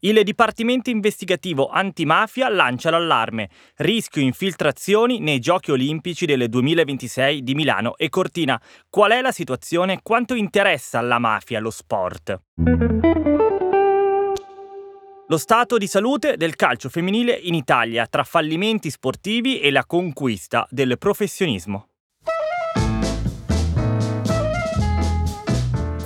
Il Dipartimento Investigativo Antimafia lancia l'allarme. Rischio infiltrazioni nei Giochi Olimpici del 2026 di Milano e Cortina. Qual è la situazione? Quanto interessa alla mafia lo sport? Lo stato di salute del calcio femminile in Italia tra fallimenti sportivi e la conquista del professionismo.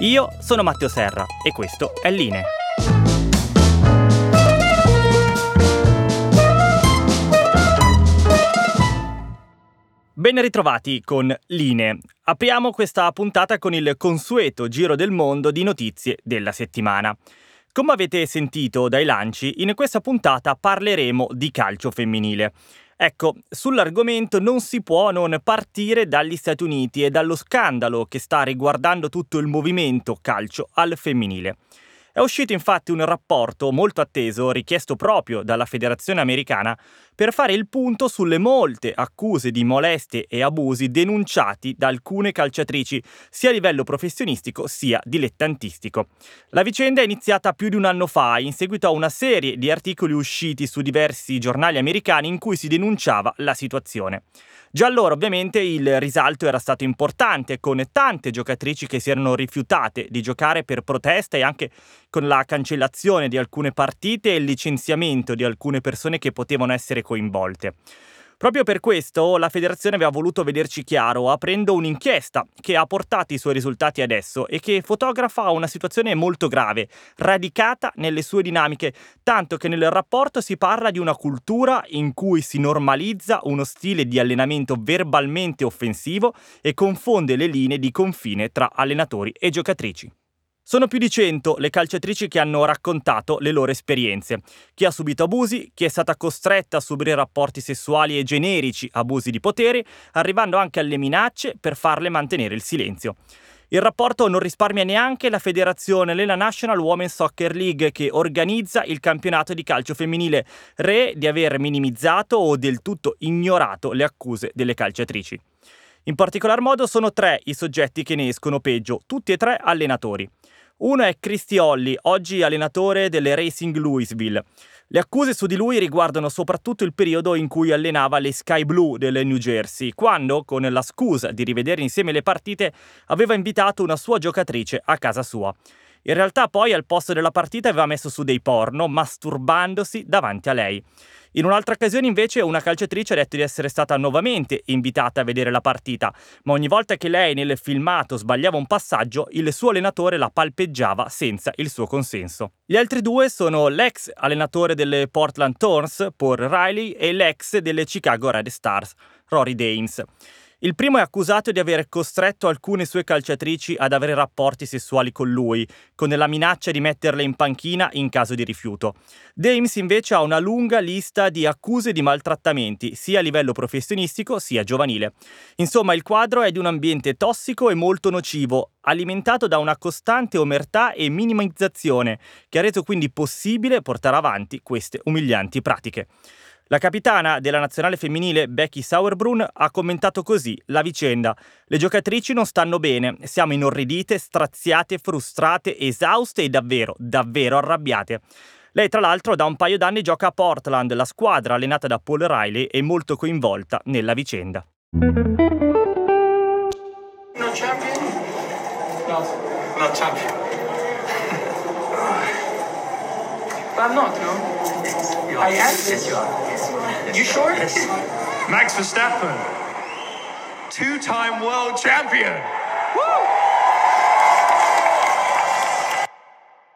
Io sono Matteo Serra e questo è Line. Ben ritrovati con Line. Apriamo questa puntata con il consueto giro del mondo di notizie della settimana. Come avete sentito dai lanci, in questa puntata parleremo di calcio femminile. Ecco, sull'argomento non si può non partire dagli Stati Uniti e dallo scandalo che sta riguardando tutto il movimento calcio al femminile. È uscito infatti un rapporto molto atteso, richiesto proprio dalla Federazione Americana, per fare il punto sulle molte accuse di molestie e abusi denunciati da alcune calciatrici, sia a livello professionistico sia dilettantistico. La vicenda è iniziata più di un anno fa, in seguito a una serie di articoli usciti su diversi giornali americani in cui si denunciava la situazione. Già allora ovviamente il risalto era stato importante, con tante giocatrici che si erano rifiutate di giocare per protesta e anche con la cancellazione di alcune partite e il licenziamento di alcune persone che potevano essere coinvolte. Proprio per questo la federazione aveva voluto vederci chiaro aprendo un'inchiesta che ha portato i suoi risultati adesso e che fotografa una situazione molto grave, radicata nelle sue dinamiche, tanto che nel rapporto si parla di una cultura in cui si normalizza uno stile di allenamento verbalmente offensivo e confonde le linee di confine tra allenatori e giocatrici. Sono più di cento le calciatrici che hanno raccontato le loro esperienze. Chi ha subito abusi, chi è stata costretta a subire rapporti sessuali e generici abusi di potere, arrivando anche alle minacce per farle mantenere il silenzio. Il rapporto non risparmia neanche la federazione, la National Women's Soccer League, che organizza il campionato di calcio femminile, re di aver minimizzato o del tutto ignorato le accuse delle calciatrici. In particolar modo sono tre i soggetti che ne escono peggio, tutti e tre allenatori. Uno è Christy Holly, oggi allenatore delle Racing Louisville. Le accuse su di lui riguardano soprattutto il periodo in cui allenava le Sky Blue del New Jersey, quando, con la scusa di rivedere insieme le partite, aveva invitato una sua giocatrice a casa sua. In realtà poi al posto della partita aveva messo su dei porno, masturbandosi davanti a lei. In un'altra occasione invece una calciatrice ha detto di essere stata nuovamente invitata a vedere la partita, ma ogni volta che lei nel filmato sbagliava un passaggio, il suo allenatore la palpeggiava senza il suo consenso. Gli altri due sono l'ex allenatore delle Portland Thorns, Paul Riley, e l'ex delle Chicago Red Stars, Rory Dames. Il primo è accusato di aver costretto alcune sue calciatrici ad avere rapporti sessuali con lui, con la minaccia di metterle in panchina in caso di rifiuto. Dames invece ha una lunga lista di accuse di maltrattamenti, sia a livello professionistico sia giovanile. Insomma, il quadro è di un ambiente tossico e molto nocivo, alimentato da una costante omertà e minimizzazione, che ha reso quindi possibile portare avanti queste umilianti pratiche. La capitana della nazionale femminile Becky Sauerbrunn ha commentato così la vicenda. Le giocatrici non stanno bene, siamo inorridite, straziate, frustrate, esauste e davvero, davvero arrabbiate. Lei tra l'altro da un paio d'anni gioca a Portland, la squadra allenata da Paul Riley è molto coinvolta nella vicenda. No champion? No, no champion. I'm not, no? I am? Yes, you are. Yes, you sure? Max Verstappen, two-time world champion.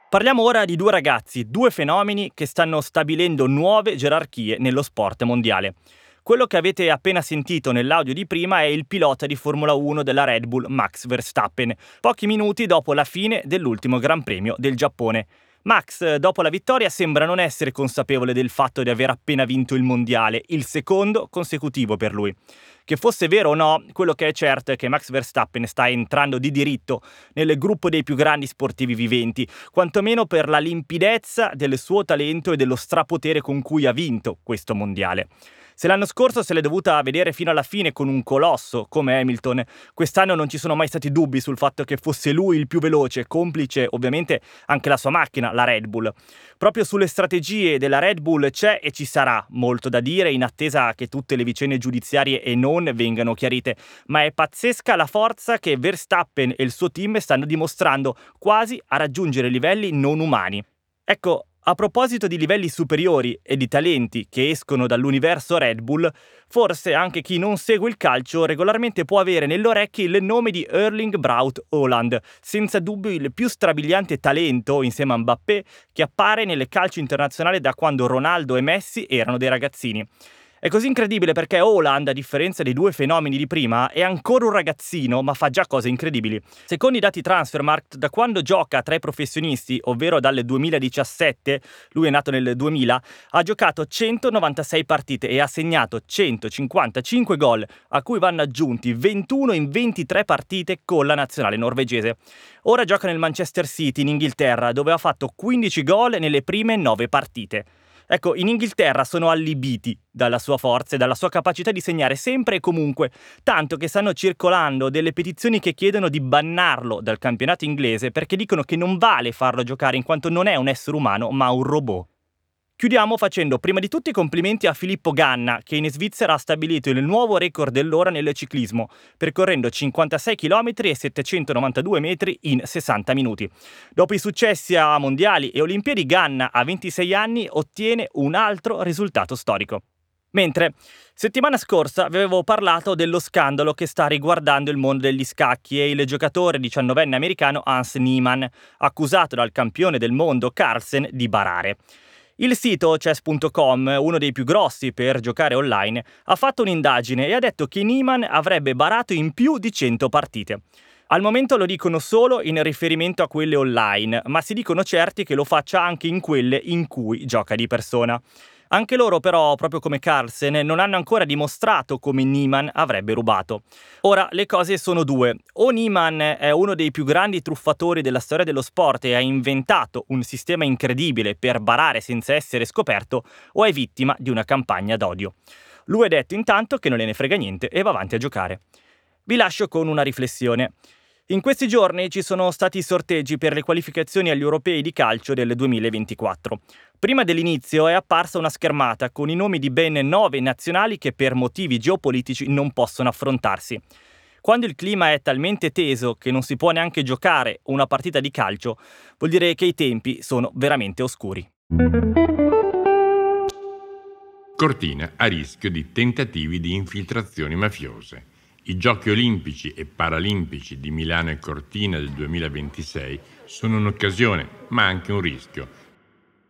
Parliamo ora di due ragazzi, due fenomeni che stanno stabilendo nuove gerarchie nello sport mondiale. Quello che avete appena sentito nell'audio di prima è il pilota di Formula 1 della Red Bull Max Verstappen, pochi minuti dopo la fine dell'ultimo Gran Premio del Giappone. Max, dopo la vittoria, sembra non essere consapevole del fatto di aver appena vinto il mondiale, il secondo consecutivo per lui. Che fosse vero o no, quello che è certo è che Max Verstappen sta entrando di diritto nel gruppo dei più grandi sportivi viventi, quantomeno per la limpidezza del suo talento e dello strapotere con cui ha vinto questo mondiale. Se l'anno scorso se l'è dovuta vedere fino alla fine con un colosso come Hamilton, quest'anno non ci sono mai stati dubbi sul fatto che fosse lui il più veloce, complice ovviamente anche la sua macchina, la Red Bull. Proprio sulle strategie della Red Bull c'è e ci sarà molto da dire in attesa che tutte le vicende giudiziarie e non vengano chiarite, ma è pazzesca la forza che Verstappen e il suo team stanno dimostrando quasi a raggiungere livelli non umani. Ecco, a proposito di livelli superiori e di talenti che escono dall'universo Red Bull, forse anche chi non segue il calcio regolarmente può avere nelle orecchie il nome di Erling Braut Holland, senza dubbio il più strabiliante talento insieme a Mbappé che appare nelle calcio internazionali da quando Ronaldo e Messi erano dei ragazzini. È così incredibile perché Holland, a differenza dei due fenomeni di prima, è ancora un ragazzino, ma fa già cose incredibili. Secondo i dati Transfermarkt, da quando gioca tra i professionisti, ovvero dal 2017, lui è nato nel 2000, ha giocato 196 partite e ha segnato 155 gol, a cui vanno aggiunti 21 in 23 partite con la nazionale norvegese. Ora gioca nel Manchester City in Inghilterra, dove ha fatto 15 gol nelle prime 9 partite. Ecco, in Inghilterra sono allibiti dalla sua forza e dalla sua capacità di segnare sempre e comunque, tanto che stanno circolando delle petizioni che chiedono di bannarlo dal campionato inglese perché dicono che non vale farlo giocare in quanto non è un essere umano ma un robot. Chiudiamo facendo prima di tutto i complimenti a Filippo Ganna, che in Svizzera ha stabilito il nuovo record dell'ora nel ciclismo, percorrendo 56 km e 792 metri in 60 minuti. Dopo i successi a mondiali e olimpiadi, Ganna a 26 anni ottiene un altro risultato storico. Mentre settimana scorsa vi avevo parlato dello scandalo che sta riguardando il mondo degli scacchi e il giocatore diciannovenne americano Hans Niemann, accusato dal campione del mondo Carlsen di barare. Il sito chess.com, uno dei più grossi per giocare online, ha fatto un'indagine e ha detto che Niemann avrebbe barato in più di 100 partite. Al momento lo dicono solo in riferimento a quelle online, ma si dicono certi che lo faccia anche in quelle in cui gioca di persona. Anche loro però, proprio come Carlsen, non hanno ancora dimostrato come Niemann avrebbe rubato. Ora, le cose sono due. O Niemann è uno dei più grandi truffatori della storia dello sport e ha inventato un sistema incredibile per barare senza essere scoperto, o è vittima di una campagna d'odio. Lui ha detto intanto che non gliene frega niente e va avanti a giocare. Vi lascio con una riflessione. In questi giorni ci sono stati i sorteggi per le qualificazioni agli europei di calcio del 2024. Prima dell'inizio è apparsa una schermata con i nomi di ben nove nazionali che per motivi geopolitici non possono affrontarsi. Quando il clima è talmente teso che non si può neanche giocare una partita di calcio, vuol dire che i tempi sono veramente oscuri. Cortina a rischio di tentativi di infiltrazioni mafiose. I Giochi olimpici e paralimpici di Milano e Cortina del 2026 sono un'occasione, ma anche un rischio.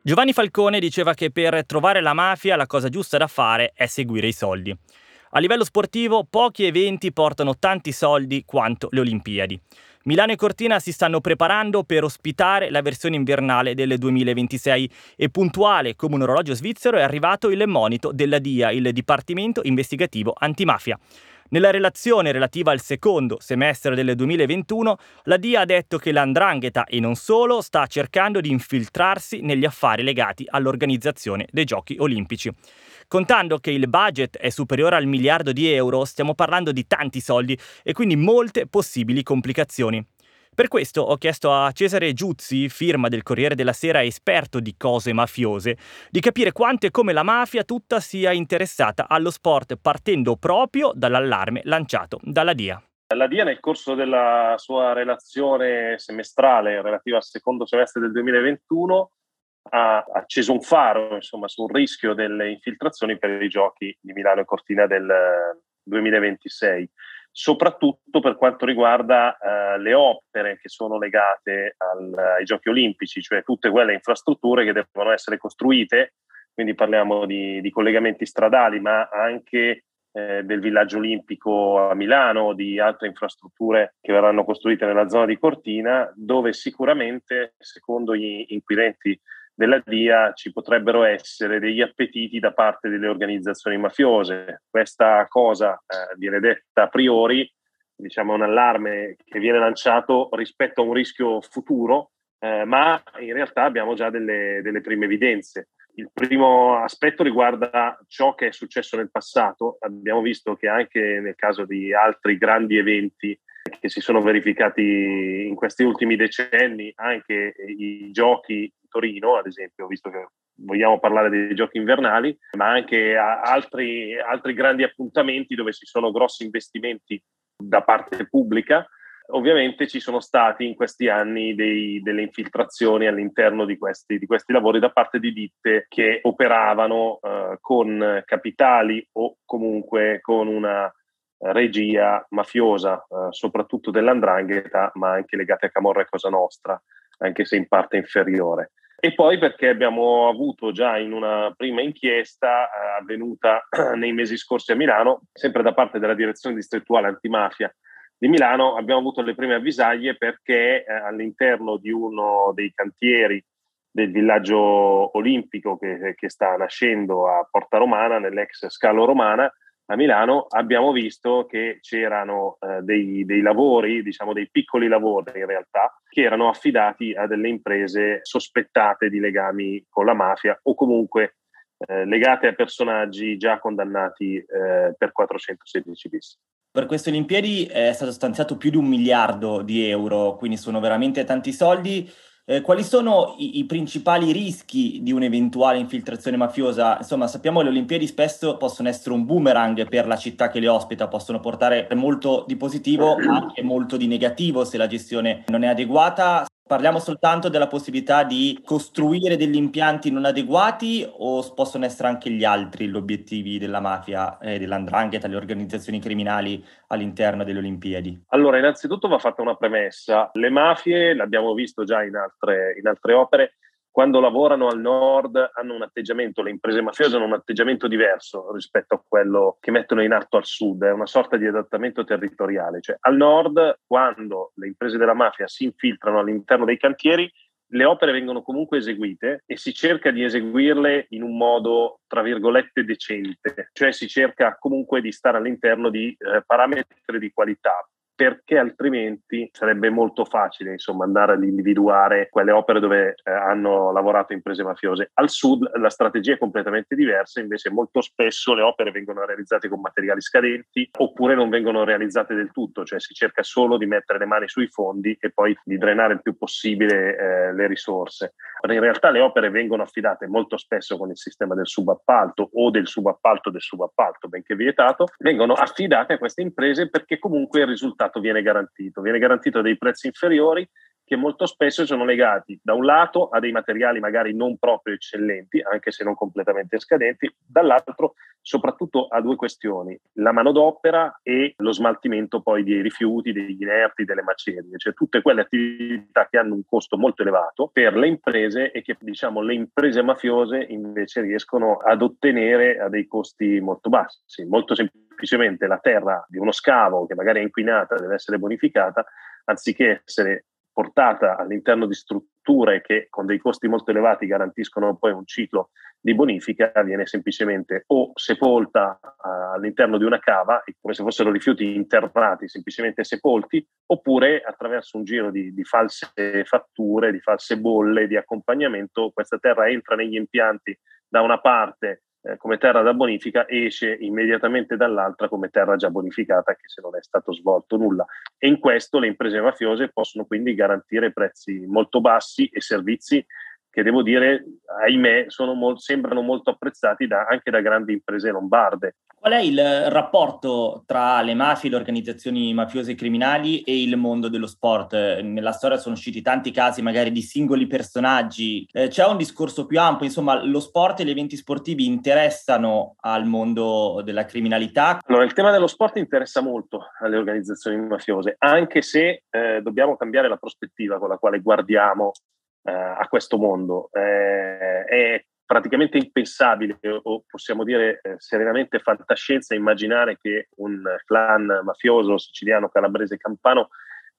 Giovanni Falcone diceva che per trovare la mafia la cosa giusta da fare è seguire i soldi. A livello sportivo pochi eventi portano tanti soldi quanto le Olimpiadi. Milano e Cortina si stanno preparando per ospitare la versione invernale del 2026 e puntuale come un orologio svizzero è arrivato il monito della DIA, il Dipartimento Investigativo Antimafia. Nella relazione relativa al secondo semestre del 2021, la DIA ha detto che l'andrangheta e non solo sta cercando di infiltrarsi negli affari legati all'organizzazione dei giochi olimpici. Contando che il budget è superiore al miliardo di euro, stiamo parlando di tanti soldi e quindi molte possibili complicazioni. Per questo ho chiesto a Cesare Giuzzi, firma del Corriere della Sera esperto di cose mafiose, di capire quanto e come la mafia tutta sia interessata allo sport partendo proprio dall'allarme lanciato dalla DIA. La DIA nel corso della sua relazione semestrale relativa al secondo semestre del 2021 ha acceso un faro insomma, sul rischio delle infiltrazioni per i giochi di Milano e Cortina del 2026 soprattutto per quanto riguarda uh, le opere che sono legate al, ai giochi olimpici, cioè tutte quelle infrastrutture che devono essere costruite, quindi parliamo di, di collegamenti stradali, ma anche eh, del villaggio olimpico a Milano, di altre infrastrutture che verranno costruite nella zona di Cortina, dove sicuramente, secondo gli inquirenti della DIA ci potrebbero essere degli appetiti da parte delle organizzazioni mafiose. Questa cosa eh, viene detta a priori, diciamo un allarme che viene lanciato rispetto a un rischio futuro, eh, ma in realtà abbiamo già delle, delle prime evidenze. Il primo aspetto riguarda ciò che è successo nel passato. Abbiamo visto che anche nel caso di altri grandi eventi che si sono verificati in questi ultimi decenni, anche i giochi Torino, ad esempio, visto che vogliamo parlare dei giochi invernali, ma anche altri, altri grandi appuntamenti dove ci sono grossi investimenti da parte pubblica. Ovviamente ci sono stati in questi anni dei, delle infiltrazioni all'interno di questi, di questi, lavori da parte di ditte che operavano eh, con capitali o comunque con una regia mafiosa, eh, soprattutto dell'andrangheta, ma anche legate a Camorra e Cosa Nostra, anche se in parte inferiore e poi perché abbiamo avuto già in una prima inchiesta eh, avvenuta nei mesi scorsi a Milano, sempre da parte della direzione distrettuale antimafia di Milano, abbiamo avuto le prime avvisaglie perché eh, all'interno di uno dei cantieri del villaggio olimpico che, che sta nascendo a Porta Romana, nell'ex Scalo Romana, a Milano abbiamo visto che c'erano eh, dei, dei, lavori, diciamo dei piccoli lavori in realtà, che erano affidati a delle imprese sospettate di legami con la mafia o comunque eh, legate a personaggi già condannati eh, per 416 bis. Per queste Olimpiadi è stato stanziato più di un miliardo di euro, quindi sono veramente tanti soldi. Eh, quali sono i, i, principali rischi di un'eventuale infiltrazione mafiosa? Insomma, sappiamo che le Olimpiadi spesso possono essere un boomerang per la città che le ospita, possono portare molto di positivo, ma anche molto di negativo se la gestione non è adeguata. Parliamo soltanto della possibilità di costruire degli impianti non adeguati o possono essere anche gli altri gli obiettivi della mafia, eh, dell'andrangheta, le organizzazioni criminali all'interno delle Olimpiadi? Allora, innanzitutto va fatta una premessa. Le mafie, l'abbiamo visto già in altre, in altre opere, quando lavorano al nord hanno un atteggiamento, le imprese mafiose hanno un atteggiamento diverso rispetto a quello che mettono in atto al sud, è una sorta di adattamento territoriale, cioè al nord quando le imprese della mafia si infiltrano all'interno dei cantieri le opere vengono comunque eseguite e si cerca di eseguirle in un modo, tra virgolette, decente, cioè si cerca comunque di stare all'interno di eh, parametri di qualità perché altrimenti sarebbe molto facile insomma, andare ad individuare quelle opere dove eh, hanno lavorato imprese mafiose. Al sud la strategia è completamente diversa, invece molto spesso le opere vengono realizzate con materiali scadenti oppure non vengono realizzate del tutto, cioè si cerca solo di mettere le mani sui fondi e poi di drenare il più possibile eh, le risorse. In realtà le opere vengono affidate molto spesso con il sistema del subappalto o del subappalto del subappalto, benché vietato, vengono affidate a queste imprese perché comunque il risultato risultato viene garantito. Viene garantito a dei prezzi inferiori che molto spesso sono legati da un lato a dei materiali magari non proprio eccellenti, anche se non completamente scadenti, dall'altro soprattutto a due questioni, la manodopera e lo smaltimento poi dei rifiuti, degli inerti, delle macerie, cioè tutte quelle attività che hanno un costo molto elevato per le imprese e che diciamo le imprese mafiose invece riescono ad ottenere a dei costi molto bassi, molto semplicemente la terra di uno scavo che magari è inquinata deve essere bonificata anziché essere portata all'interno di strutture che con dei costi molto elevati garantiscono poi un ciclo di bonifica, viene semplicemente o sepolta uh, all'interno di una cava, come se fossero rifiuti interrati, semplicemente sepolti, oppure attraverso un giro di, di false fatture, di false bolle di accompagnamento, questa terra entra negli impianti da una parte eh, come terra da bonifica esce immediatamente dall'altra come terra già bonificata anche se non è stato svolto nulla. E in questo le imprese mafiose possono quindi garantire prezzi molto bassi e servizi che devo dire, ahimè, mo- sembrano molto apprezzati da, anche da grandi imprese lombarde. Qual è il rapporto tra le mafie, le organizzazioni mafiose e criminali e il mondo dello sport? Nella storia sono usciti tanti casi magari di singoli personaggi. Eh, c'è un discorso più ampio, insomma, lo sport e gli eventi sportivi interessano al mondo della criminalità? Allora, il tema dello sport interessa molto alle organizzazioni mafiose, anche se eh, dobbiamo cambiare la prospettiva con la quale guardiamo eh, a questo mondo. Eh, è praticamente impensabile o possiamo dire eh, serenamente fantascienza immaginare che un clan mafioso siciliano, calabrese, campano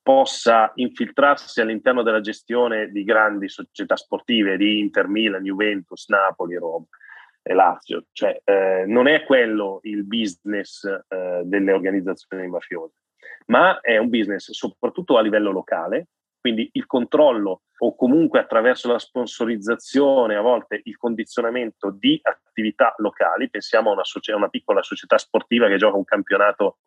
possa infiltrarsi all'interno della gestione di grandi società sportive di Inter, Milan, Juventus, Napoli, Roma e Lazio. Cioè, eh, non è quello il business eh, delle organizzazioni mafiose, ma è un business soprattutto a livello locale, quindi il controllo o comunque attraverso la sponsorizzazione, a volte il condizionamento di attività locali, pensiamo a una, socia- una piccola società sportiva che gioca un campionato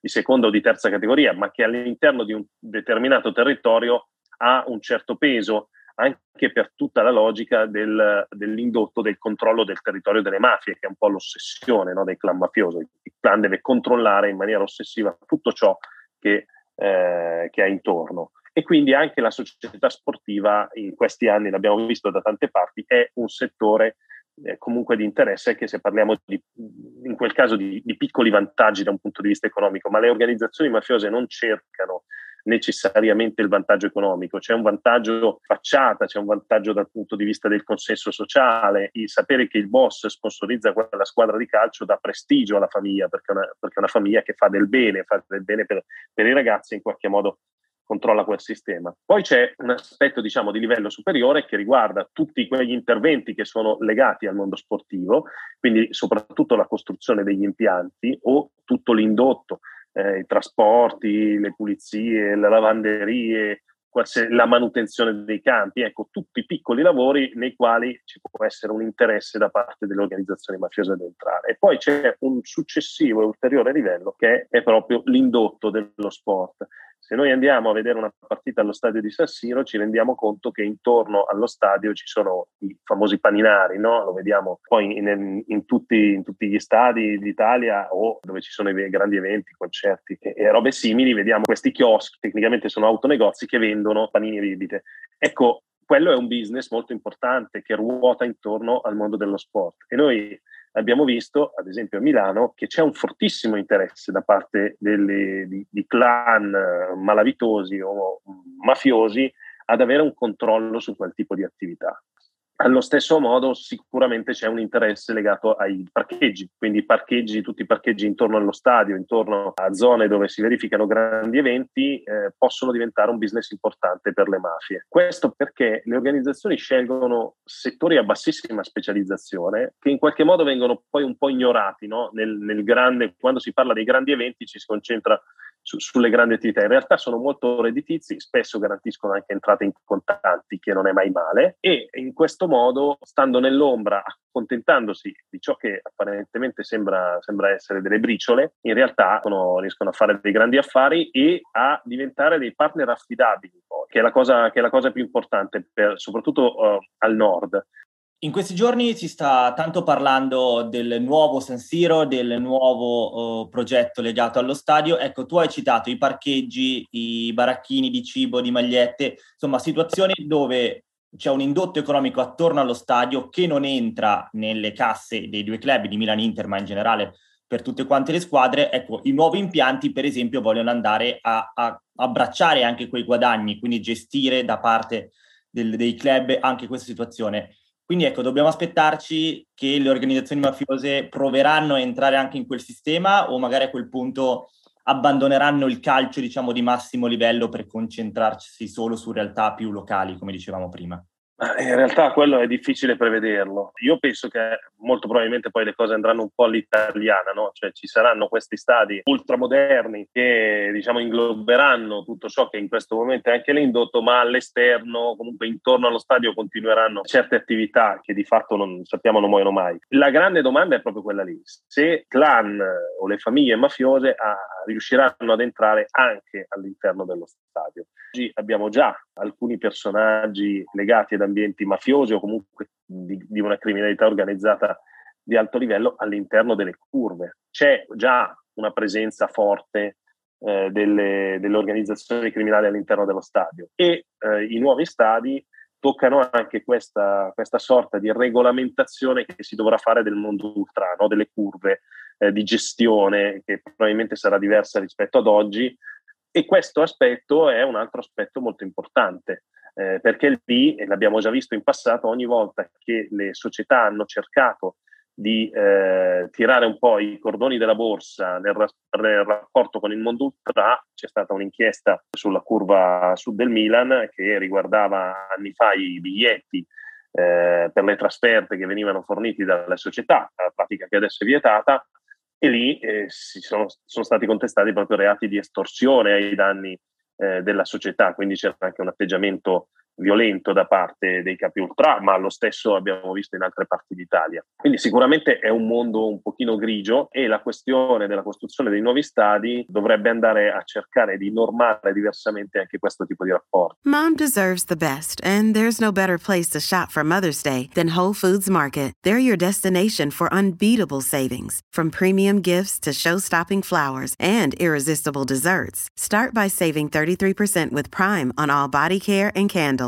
di seconda o di terza categoria, ma che all'interno di un determinato territorio ha un certo peso anche per tutta la logica del, dell'indotto del controllo del territorio delle mafie, che è un po' l'ossessione no, del clan mafioso. Il clan deve controllare in maniera ossessiva tutto ciò che, eh, che ha intorno e quindi anche la società sportiva in questi anni, l'abbiamo visto da tante parti, è un settore eh, comunque di interesse che se parliamo di, in quel caso di, di, piccoli vantaggi da un punto di vista economico, ma le organizzazioni mafiose non cercano necessariamente il vantaggio economico, c'è un vantaggio facciata, c'è un vantaggio dal punto di vista del consenso sociale, il sapere che il boss sponsorizza quella squadra di calcio dà prestigio alla famiglia, perché è una, perché è una famiglia che fa del bene, fa del bene per, per i ragazzi in qualche modo controlla quel sistema. Poi c'è un aspetto diciamo di livello superiore che riguarda tutti quegli interventi che sono legati al mondo sportivo, quindi soprattutto la costruzione degli impianti o tutto l'indotto, eh, i trasporti, le pulizie, le lavanderie, la manutenzione dei campi, ecco, tutti piccoli lavori nei quali ci può essere un interesse da parte delle organizzazioni mafiose ad entrare. E poi c'è un successivo e ulteriore livello che è proprio l'indotto dello sport. Se noi andiamo a vedere una partita allo stadio di San Siro, ci rendiamo conto che intorno allo stadio ci sono i famosi paninari, no? lo vediamo poi in, in, tutti, in, tutti, gli stadi d'Italia o dove ci sono i grandi eventi, concerti e, e robe simili, vediamo questi chioschi, tecnicamente sono autonegozi che vendono panini e bibite. Ecco, quello è un business molto importante che ruota intorno al mondo dello sport e noi abbiamo visto, ad esempio a Milano, che c'è un fortissimo interesse da parte delle, di, di clan eh, malavitosi o mafiosi ad avere un controllo su quel tipo di attività. Allo stesso modo sicuramente c'è un interesse legato ai parcheggi, quindi parcheggi, tutti i parcheggi intorno allo stadio, intorno a zone dove si verificano grandi eventi, eh, possono diventare un business importante per le mafie. Questo perché le organizzazioni scelgono settori a bassissima specializzazione che in qualche modo vengono poi un po' ignorati no? nel, nel grande, quando si parla dei grandi eventi ci si concentra su, sulle grandi attività. In realtà sono molto redditizi, spesso garantiscono anche entrate in contanti, che non è mai male, e in questo modo, stando nell'ombra, accontentandosi di ciò che apparentemente sembra, sembra essere delle briciole, in realtà sono, riescono a fare dei grandi affari e a diventare dei partner affidabili, che è la cosa, è la cosa più importante, per, soprattutto uh, al nord. In questi giorni si sta tanto parlando del nuovo San Siro, del nuovo uh, progetto legato allo stadio. Ecco, tu hai citato i parcheggi, i baracchini di cibo, di magliette, insomma situazioni dove c'è un indotto economico attorno allo stadio che non entra nelle casse dei due club di Milan Inter, ma in generale per tutte quante le squadre. Ecco, i nuovi impianti, per esempio, vogliono andare a, a abbracciare anche quei guadagni, quindi gestire da parte del, dei club anche questa situazione. Quindi ecco, dobbiamo aspettarci che le organizzazioni mafiose proveranno a entrare anche in quel sistema o magari a quel punto abbandoneranno il calcio, diciamo, di massimo livello per concentrarsi solo su realtà più locali, come dicevamo prima. In realtà quello è difficile prevederlo. Io penso che molto probabilmente poi le cose andranno un po' all'italiana, no? Cioè ci saranno questi stadi ultramoderni che diciamo ingloberanno tutto ciò che in questo momento è anche l'indotto, ma all'esterno, comunque intorno allo stadio continueranno certe attività che di fatto non sappiamo non muoiono mai. La grande domanda è proprio quella lì. Se clan o le famiglie mafiose ah, riusciranno ad entrare anche all'interno dello stadio. Oggi abbiamo già alcuni personaggi legati ad ambienti mafiosi o comunque di, di una criminalità organizzata di alto livello all'interno delle curve. C'è già una presenza forte eh, delle, delle, organizzazioni criminali all'interno dello stadio e eh, i nuovi stadi toccano anche questa, questa, sorta di regolamentazione che si dovrà fare del mondo ultra, no? delle curve eh, di gestione che probabilmente sarà diversa rispetto ad oggi e questo aspetto è un altro aspetto molto importante. Eh, perché lì, e l'abbiamo già visto in passato, ogni volta che le società hanno cercato di eh, tirare un po' i cordoni della borsa nel, nel, rapporto con il mondo ultra. C'è stata un'inchiesta sulla curva sud del Milan che riguardava anni fa i biglietti eh, per le trasferte che venivano forniti dalle società, la pratica che adesso è vietata, e lì eh, sono, sono, stati contestati proprio reati di estorsione ai danni eh, della società, quindi c'era anche un atteggiamento violento da parte dei capi ultra, ma lo stesso abbiamo visto in altre parti d'Italia. Quindi sicuramente è un mondo un pochino grigio e la questione della costruzione dei nuovi stadi dovrebbe andare a cercare di normare diversamente anche questo tipo di rapporto. Mom deserves the best and there's no better place to shop for Mother's Day than Whole Foods Market. They're your destination for unbeatable savings, from premium gifts to show-stopping flowers and irresistible desserts. Start by saving 33% with Prime on all body care and candles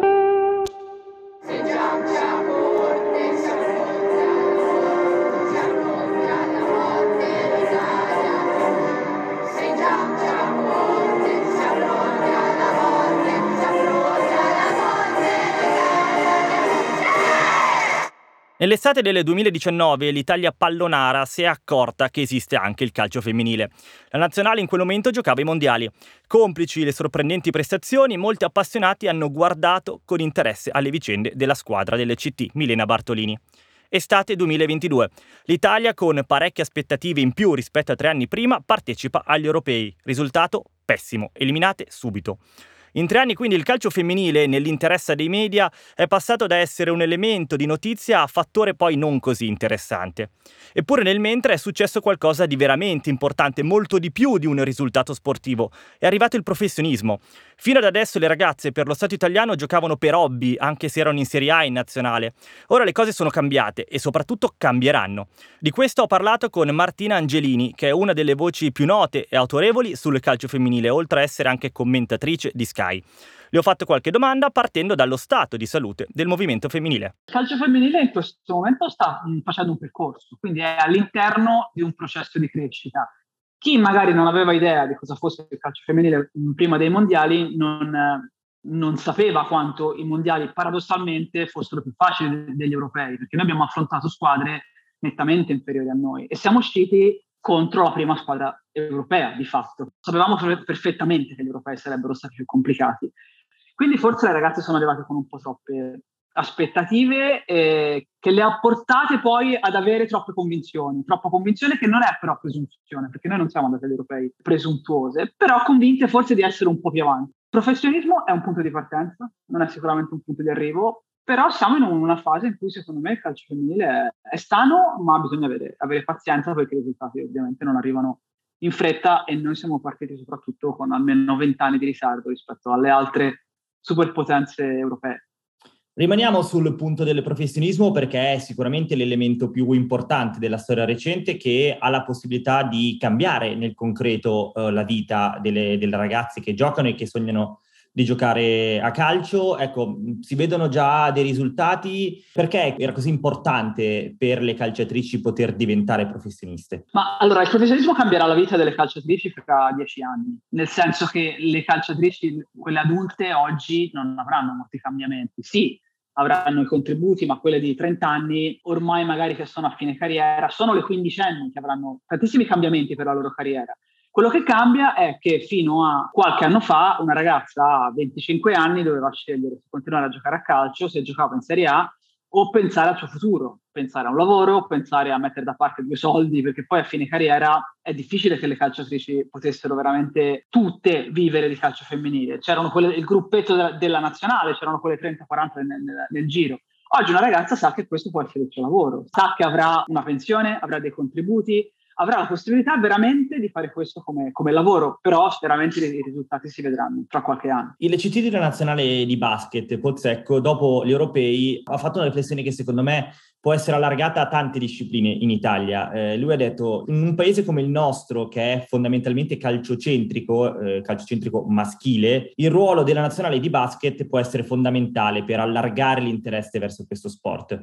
Nell'estate del 2019 l'Italia pallonara si è accorta che esiste anche il calcio femminile. La nazionale in quel momento giocava i mondiali. Complici le sorprendenti prestazioni, molti appassionati hanno guardato con interesse alle vicende della squadra delle CT, Milena Bartolini. Estate 2022. L'Italia, con parecchie aspettative in più rispetto a tre anni prima, partecipa agli europei. Risultato pessimo, eliminate subito. In tre anni quindi il calcio femminile, nell'interesse dei media, è passato da essere un elemento di notizia a fattore poi non così interessante. Eppure nel mentre è successo qualcosa di veramente importante, molto di più di un risultato sportivo. È arrivato il professionismo. Fino ad adesso le ragazze per lo Stato italiano giocavano per hobby, anche se erano in Serie A in nazionale. Ora le cose sono cambiate e soprattutto cambieranno. Di questo ho parlato con Martina Angelini, che è una delle voci più note e autorevoli sul calcio femminile, oltre a essere anche commentatrice di Sky. Le ho fatto qualche domanda partendo dallo stato di salute del movimento femminile. Il calcio femminile in questo momento sta facendo un percorso, quindi è all'interno di un processo di crescita chi magari non aveva idea di cosa fosse il calcio femminile prima dei mondiali non, non sapeva quanto i mondiali paradossalmente fossero più facili degli europei, perché noi abbiamo affrontato squadre nettamente inferiori a noi e siamo usciti contro la prima squadra europea di fatto. Sapevamo perfettamente che gli europei sarebbero stati più complicati. Quindi forse le ragazze sono arrivate con un po' troppe aspettative eh, che le ha portate poi ad avere troppe convinzioni, troppa convinzione che non è però presunzione, perché noi non siamo andate agli europei presuntuose, però convinte forse di essere un po' più avanti. Il professionismo è un punto di partenza, non è sicuramente un punto di arrivo, però siamo in una fase in cui secondo me il calcio femminile è, sano, ma bisogna avere, avere pazienza perché i risultati ovviamente non arrivano in fretta e noi siamo partiti soprattutto con almeno 20 anni di ritardo rispetto alle altre superpotenze europee. Rimaniamo sul punto del professionismo perché è sicuramente l'elemento più importante della storia recente che ha la possibilità di cambiare nel concreto eh, la vita delle, delle, ragazze che giocano e che sognano di giocare a calcio. Ecco, si vedono già dei risultati. Perché era così importante per le calciatrici poter diventare professioniste? Ma allora, il professionismo cambierà la vita delle calciatrici fra dieci anni, nel senso che le calciatrici, quelle adulte, oggi non avranno molti cambiamenti. Sì, avranno i contributi, ma quelle di 30 anni, ormai magari che sono a fine carriera, sono le quindicenni che avranno tantissimi cambiamenti per la loro carriera. Quello che cambia è che fino a qualche anno fa una ragazza a 25 anni doveva scegliere se continuare a giocare a calcio, se giocava in Serie A o pensare al suo futuro, pensare a un lavoro, pensare a mettere da parte due soldi, perché poi a fine carriera è difficile che le calciatrici potessero veramente tutte vivere di calcio femminile. C'erano quelle, il gruppetto della, della nazionale, c'erano quelle 30-40 nel, nel, nel, giro. Oggi una ragazza sa che questo può essere il suo lavoro, sa che avrà una pensione, avrà dei contributi, avrà la possibilità veramente di fare questo come, come lavoro, però veramente i risultati si vedranno tra qualche anno. Il CT della nazionale di basket, Pozzecco, dopo gli europei, ha fatto una riflessione che secondo me può essere allargata a tante discipline in Italia. Eh, lui ha detto, in un paese come il nostro, che è fondamentalmente calciocentrico, eh, calciocentrico maschile, il ruolo della nazionale di basket può essere fondamentale per allargare l'interesse verso questo sport.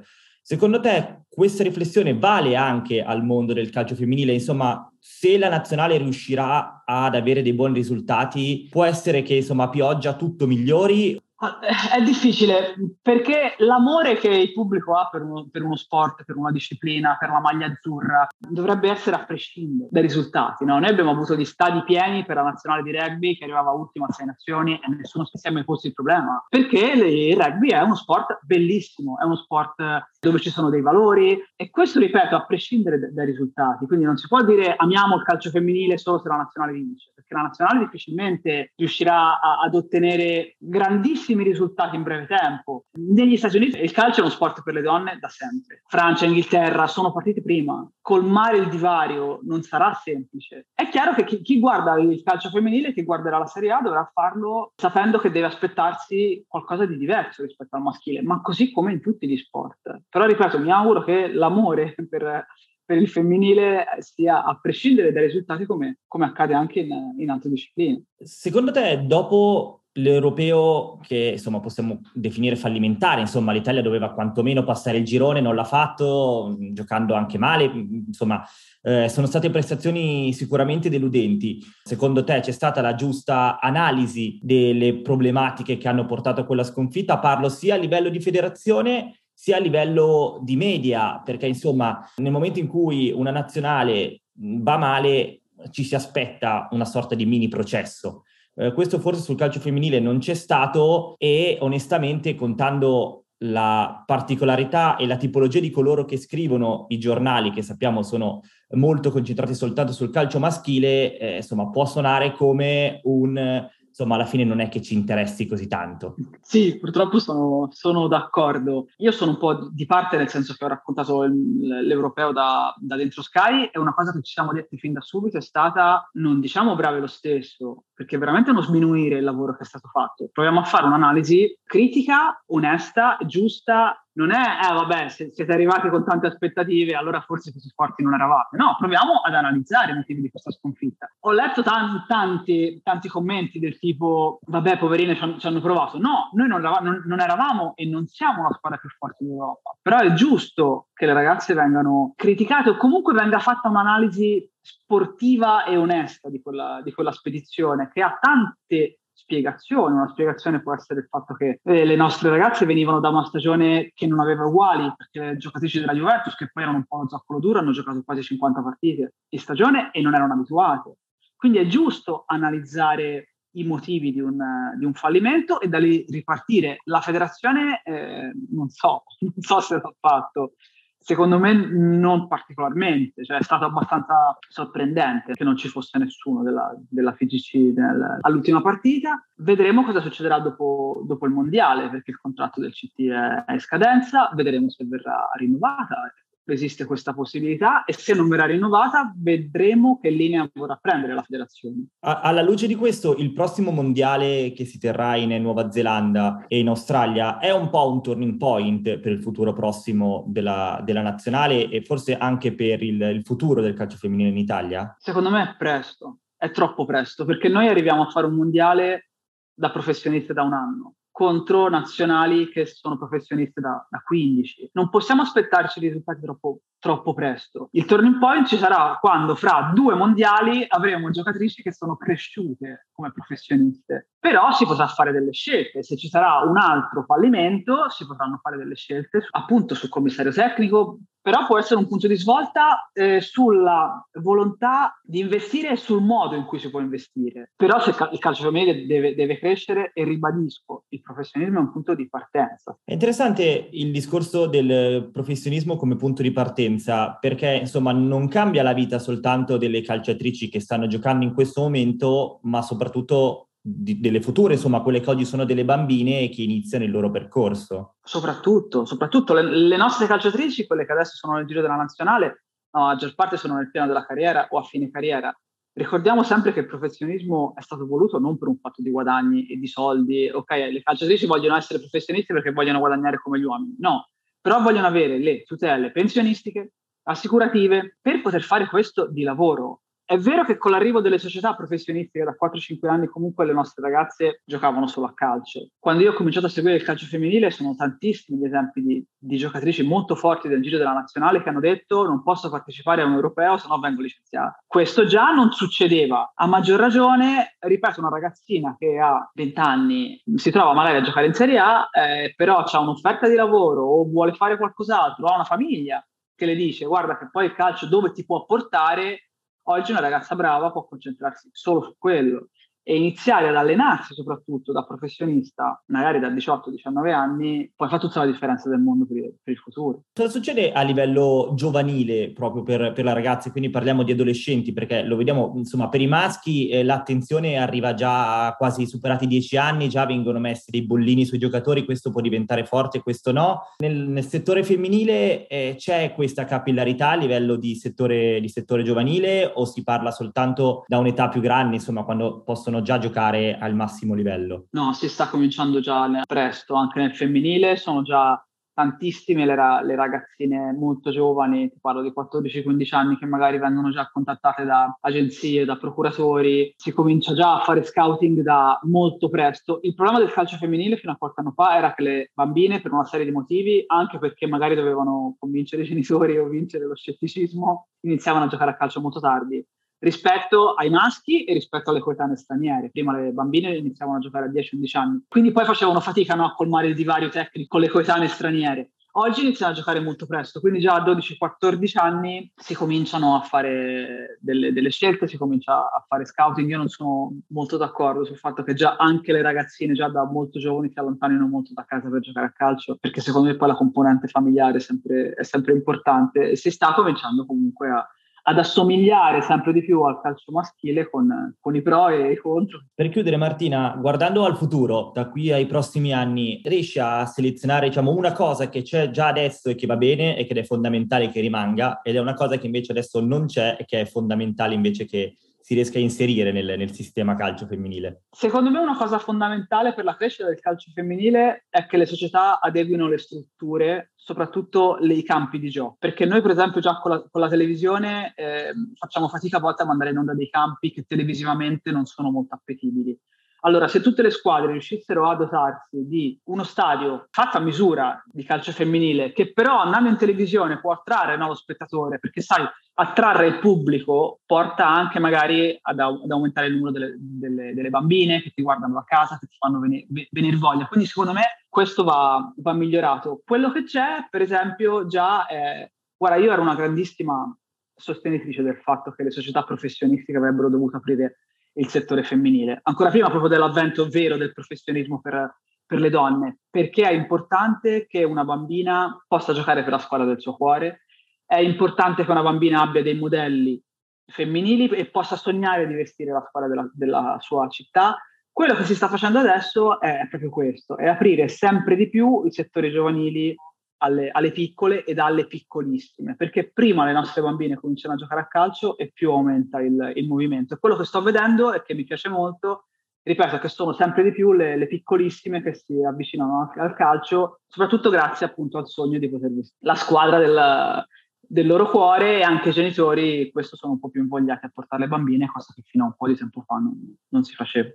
Secondo te questa riflessione vale anche al mondo del calcio femminile? Insomma, se la nazionale riuscirà ad avere dei buoni risultati, può essere che insomma a pioggia tutto migliori è difficile perché l'amore che il pubblico ha per uno, per uno, sport, per una disciplina, per la maglia azzurra, dovrebbe essere a prescindere dai risultati. No? Noi abbiamo avuto gli stadi pieni per la nazionale di rugby che arrivava ultima a sei nazioni e nessuno si è mai posto il problema perché il rugby è uno sport bellissimo, è uno sport dove ci sono dei valori e questo, ripeto, a prescindere dai risultati. Quindi non si può dire amiamo il calcio femminile solo se la nazionale vince, perché la nazionale difficilmente riuscirà a, ad ottenere grandissimi risultati in breve tempo. Negli Stati Uniti il calcio è uno sport per le donne da sempre. Francia e Inghilterra sono partiti prima. Colmare il divario non sarà semplice. È chiaro che chi, chi guarda il calcio femminile, chi guarderà la Serie A, dovrà farlo sapendo che deve aspettarsi qualcosa di diverso rispetto al maschile, ma così come in tutti gli sport. Però ripeto, mi auguro che l'amore per per il femminile sia a prescindere dai risultati come, come accade anche in, in, altre discipline. Secondo te, dopo l'europeo che insomma possiamo definire fallimentare, insomma l'Italia doveva quantomeno passare il girone, non l'ha fatto, giocando anche male, insomma eh, sono state prestazioni sicuramente deludenti. Secondo te c'è stata la giusta analisi delle problematiche che hanno portato a quella sconfitta? Parlo sia a livello di federazione sia a livello di media, perché insomma nel momento in cui una nazionale va male ci si aspetta una sorta di mini processo. Eh, questo forse sul calcio femminile non c'è stato e onestamente contando la particolarità e la tipologia di coloro che scrivono i giornali, che sappiamo sono molto concentrati soltanto sul calcio maschile, eh, insomma, può suonare come un insomma alla fine non è che ci interessi così tanto. Sì, purtroppo sono, sono d'accordo. Io sono un po' di parte nel senso che ho raccontato l'europeo da, da, dentro Sky e una cosa che ci siamo detti fin da subito è stata non diciamo brave lo stesso, perché veramente non sminuire il lavoro che è stato fatto. Proviamo a fare un'analisi critica, onesta, giusta non è, eh vabbè, se siete arrivati con tante aspettative, allora forse così forti non eravate. No, proviamo ad analizzare i motivi di questa sconfitta. Ho letto tanti, tanti, tanti commenti del tipo, vabbè, poverine ci hanno, ci hanno provato. No, noi non, non, non, eravamo e non siamo la squadra più forte d'Europa. Però è giusto che le ragazze vengano criticate o comunque venga fatta un'analisi sportiva e onesta di quella, di quella spedizione, che ha tante spiegazione. Una spiegazione può essere il fatto che eh, le nostre ragazze venivano da una stagione che non aveva uguali, perché le giocatrici della Juventus, che poi erano un po' lo zoccolo duro, hanno giocato quasi 50 partite in stagione e non erano abituate. Quindi è giusto analizzare i motivi di un, di un fallimento e da lì ripartire. La federazione, eh, non so, non so se l'ha fatto, Secondo me non particolarmente, cioè è stato abbastanza sorprendente che non ci fosse nessuno della, della FIGC nel, all'ultima partita. Vedremo cosa succederà dopo, dopo, il mondiale, perché il contratto del CT è, in scadenza, vedremo se verrà rinnovata esiste questa possibilità e se non verrà rinnovata vedremo che linea vorrà prendere la federazione. Alla luce di questo, il prossimo mondiale che si terrà in Nuova Zelanda e in Australia è un po' un turning point per il futuro prossimo della, della nazionale e forse anche per il, il futuro del calcio femminile in Italia? Secondo me è presto, è troppo presto, perché noi arriviamo a fare un mondiale da professionista da un anno contro nazionali che sono professioniste da, da 15. Non possiamo aspettarci risultati troppo, troppo presto. Il turning point ci sarà quando fra due mondiali avremo giocatrici che sono cresciute come professioniste. Però si potrà fare delle scelte. Se ci sarà un altro fallimento, si potranno fare delle scelte appunto sul commissario tecnico, però può essere un punto di svolta eh, sulla volontà di investire e sul modo in cui si può investire. Però se il calcio femminile deve, deve, crescere e ribadisco, il professionismo è un punto di partenza. È interessante il discorso del professionismo come punto di partenza, perché insomma non cambia la vita soltanto delle calciatrici che stanno giocando in questo momento, ma soprattutto di, delle future, insomma, quelle che oggi sono delle bambine che iniziano il loro percorso. Soprattutto, soprattutto le, le nostre calciatrici, quelle che adesso sono nel giro della nazionale, no, a maggior parte sono nel piano della carriera o a fine carriera. Ricordiamo sempre che il professionismo è stato voluto non per un fatto di guadagni e di soldi. Ok, le calciatrici vogliono essere professionisti perché vogliono guadagnare come gli uomini. No, però vogliono avere le tutele pensionistiche, assicurative per poter fare questo di lavoro. È vero che con l'arrivo delle società professionistiche da 4-5 anni comunque le nostre ragazze giocavano solo a calcio. Quando io ho cominciato a seguire il calcio femminile sono tantissimi gli esempi di, di giocatrici molto forti del giro della nazionale che hanno detto non posso partecipare a un europeo se no vengo licenziata. Questo già non succedeva. A maggior ragione, ripeto, una ragazzina che ha 20 anni si trova magari a giocare in Serie A, eh, però ha un'offerta di lavoro o vuole fare qualcos'altro, ha una famiglia che le dice guarda che poi il calcio dove ti può portare Oggi una ragazza brava può concentrarsi solo su quello e iniziare ad allenarsi soprattutto da professionista, magari da 18-19 anni, poi fa tutta la differenza del mondo per, il futuro. Cosa succede a livello giovanile proprio per, per, la ragazza? Quindi parliamo di adolescenti, perché lo vediamo, insomma, per i maschi eh, l'attenzione arriva già a quasi superati i 10 anni, già vengono messi dei bollini sui giocatori, questo può diventare forte, questo no. Nel, nel settore femminile eh, c'è questa capillarità a livello di settore, di settore giovanile o si parla soltanto da un'età più grande, insomma, quando possono possono già giocare al massimo livello? No, si sta cominciando già presto, anche nel femminile sono già tantissime le, ra- le, ragazzine molto giovani, ti parlo di 14-15 anni, che magari vengono già contattate da agenzie, da procuratori, si comincia già a fare scouting da molto presto. Il problema del calcio femminile fino a qualche anno fa era che le bambine, per una serie di motivi, anche perché magari dovevano convincere i genitori o vincere lo scetticismo, iniziavano a giocare a calcio molto tardi rispetto ai maschi e rispetto alle coetanee straniere. Prima le bambine iniziavano a giocare a 10-11 anni, quindi poi facevano fatica no, a colmare il divario tecnico con le coetanee straniere. Oggi iniziano a giocare molto presto, quindi già a 12-14 anni si cominciano a fare delle, delle, scelte, si comincia a fare scouting. Io non sono molto d'accordo sul fatto che già anche le ragazzine, già da molto giovani, si allontanino molto da casa per giocare a calcio, perché secondo me poi la componente familiare è sempre, è sempre importante e si sta cominciando comunque a, ad assomigliare sempre di più al calcio maschile con, con, i pro e i contro. Per chiudere Martina, guardando al futuro, da qui ai prossimi anni, riesci a selezionare diciamo, una cosa che c'è già adesso e che va bene e che è fondamentale che rimanga ed è una cosa che invece adesso non c'è e che è fondamentale invece che si riesca a inserire nel, nel, sistema calcio femminile? Secondo me una cosa fondamentale per la crescita del calcio femminile è che le società adeguino le strutture, soprattutto i campi di gioco, perché noi per esempio già con la, con la televisione eh, facciamo fatica a volte a mandare in onda dei campi che televisivamente non sono molto appetibili. Allora, se tutte le squadre riuscissero a dotarsi di uno stadio fatto a misura di calcio femminile, che però andando in televisione può attrarre no, lo spettatore, perché sai, attrarre il pubblico porta anche magari ad, ad aumentare il numero delle, delle, delle, bambine che ti guardano da casa, che ti fanno venire, venire voglia. Quindi secondo me questo va, va, migliorato. Quello che c'è, per esempio, già è... Guarda, io ero una grandissima sostenitrice del fatto che le società professionistiche avrebbero dovuto aprire il settore femminile, ancora prima proprio dell'avvento vero del professionismo per, per le donne, perché è importante che una bambina possa giocare per la squadra del suo cuore, è importante che una bambina abbia dei modelli femminili e possa sognare di vestire la squadra della, della sua città. Quello che si sta facendo adesso è proprio questo, è aprire sempre di più i settori giovanili alle, alle, piccole ed alle piccolissime, perché prima le nostre bambine cominciano a giocare a calcio e più aumenta il, il movimento. Quello che sto vedendo e che mi piace molto, ripeto, che sono sempre di più le, le piccolissime che si avvicinano al, calcio, soprattutto grazie appunto al sogno di poter vestire la squadra del, del loro cuore e anche i genitori questo sono un po' più invogliati a portare le bambine, cosa che fino a un po' di tempo fa non, non si faceva.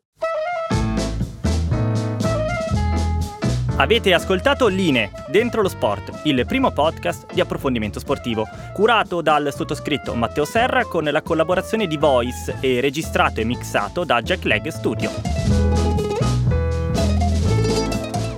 Avete ascoltato Line, Dentro lo Sport, il primo podcast di approfondimento sportivo, curato dal sottoscritto Matteo Serra con la collaborazione di Voice e registrato e mixato da Jack Leg Studio.